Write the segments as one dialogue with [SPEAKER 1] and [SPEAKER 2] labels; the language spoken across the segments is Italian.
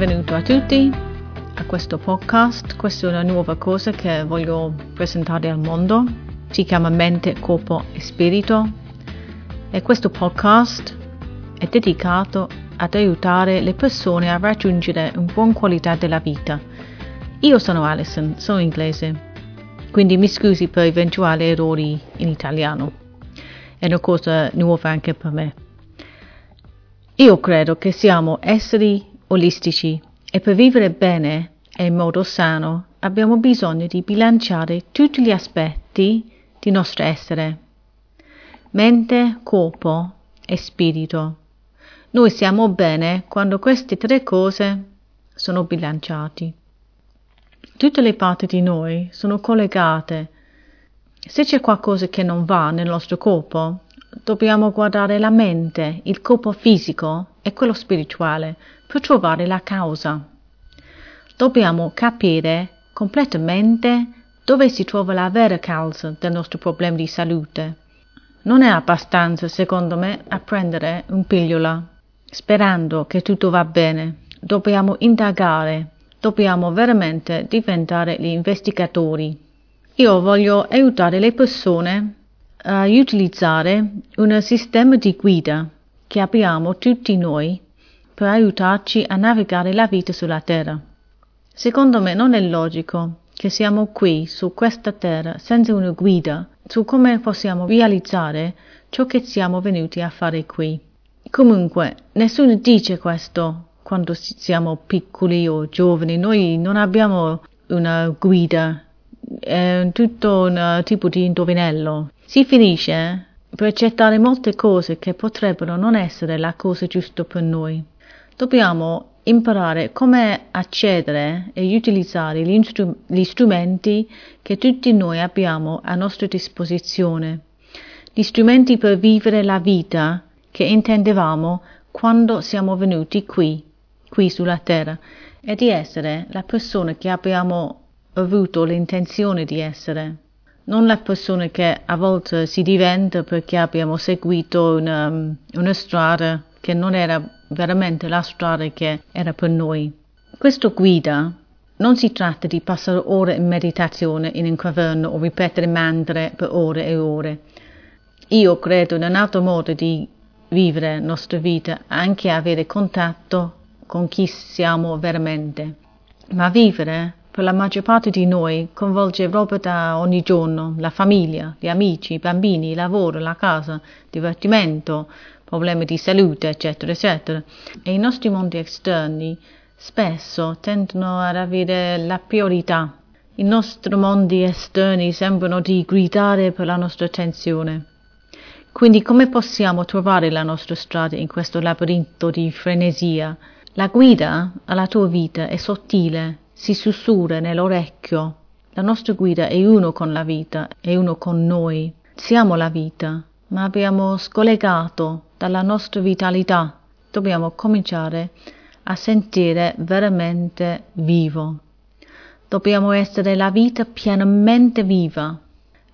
[SPEAKER 1] a tutti a questo podcast. Questa è una nuova cosa che voglio presentare al mondo. Si chiama Mente, Corpo e Spirito e questo podcast è dedicato ad aiutare le persone a raggiungere una buona qualità della vita. Io sono Alison, sono inglese, quindi mi scusi per eventuali errori in italiano. È una cosa nuova anche per me. Io credo che siamo esseri olistici e per vivere bene e in modo sano abbiamo bisogno di bilanciare tutti gli aspetti di nostro essere. Mente, corpo e spirito. Noi siamo bene quando queste tre cose sono bilanciati. Tutte le parti di noi sono collegate. Se c'è qualcosa che non va nel nostro corpo, dobbiamo guardare la mente, il corpo fisico e quello spirituale per trovare la causa. Dobbiamo capire completamente dove si trova la vera causa del nostro problema di salute. Non è abbastanza, secondo me, a prendere un pillola sperando che tutto va bene. Dobbiamo indagare, dobbiamo veramente diventare gli investigatori. Io voglio aiutare le persone a utilizzare un sistema di guida che abbiamo tutti noi per aiutarci a navigare la vita sulla Terra. Secondo me non è logico che siamo qui su questa Terra senza una guida su come possiamo realizzare ciò che siamo venuti a fare qui. Comunque, nessuno dice questo quando siamo piccoli o giovani, noi non abbiamo una guida, è tutto un tipo di indovinello. Si finisce per accettare molte cose che potrebbero non essere la cosa giusta per noi. Dobbiamo imparare come accedere e utilizzare gli, str- gli strumenti che tutti noi abbiamo a nostra disposizione, gli strumenti per vivere la vita che intendevamo quando siamo venuti qui, qui sulla terra, e di essere la persona che abbiamo avuto l'intenzione di essere non la persona che a volte si diventa perché abbiamo seguito una, una strada che non era veramente la strada che era per noi. Questa guida non si tratta di passare ore in meditazione in un caverna o ripetere mantra per ore e ore. Io credo in un altro modo di vivere la nostra vita, anche avere contatto con chi siamo veramente. Ma vivere per la maggior parte di noi coinvolge roba da ogni giorno, la famiglia, gli amici, i bambini, il lavoro, la casa, divertimento, problemi di salute, eccetera, eccetera. E i nostri mondi esterni spesso tendono ad avere la priorità. I nostri mondi esterni sembrano di gridare per la nostra attenzione. Quindi come possiamo trovare la nostra strada in questo labirinto di frenesia? La guida alla tua vita è sottile, si sussurra nell'orecchio. La nostra guida è uno con la vita, è uno con noi. Siamo la vita, ma abbiamo scollegato dalla nostra vitalità. Dobbiamo cominciare a sentire veramente vivo. Dobbiamo essere la vita pienamente viva.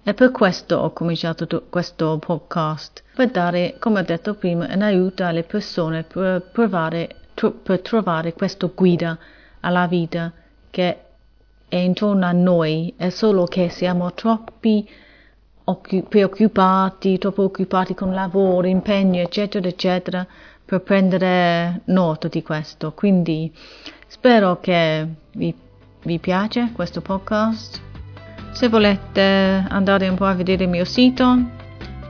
[SPEAKER 1] E per questo ho cominciato questo podcast, per dare, come ho detto prima, un aiuto alle persone per, provare, per trovare questa guida alla vita che è intorno a noi, è solo che siamo troppi preoccupati, troppo occupati con lavoro, impegni, eccetera, eccetera, per prendere nota di questo. Quindi spero che vi, vi piace questo podcast. Se volete andare un po' a vedere il mio sito,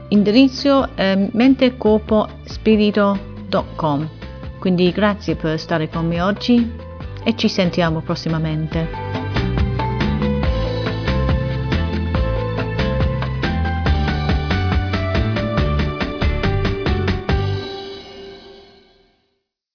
[SPEAKER 1] indirizzo è mentecorpospirito.com. Quindi grazie per stare con me oggi e ci sentiamo prossimamente.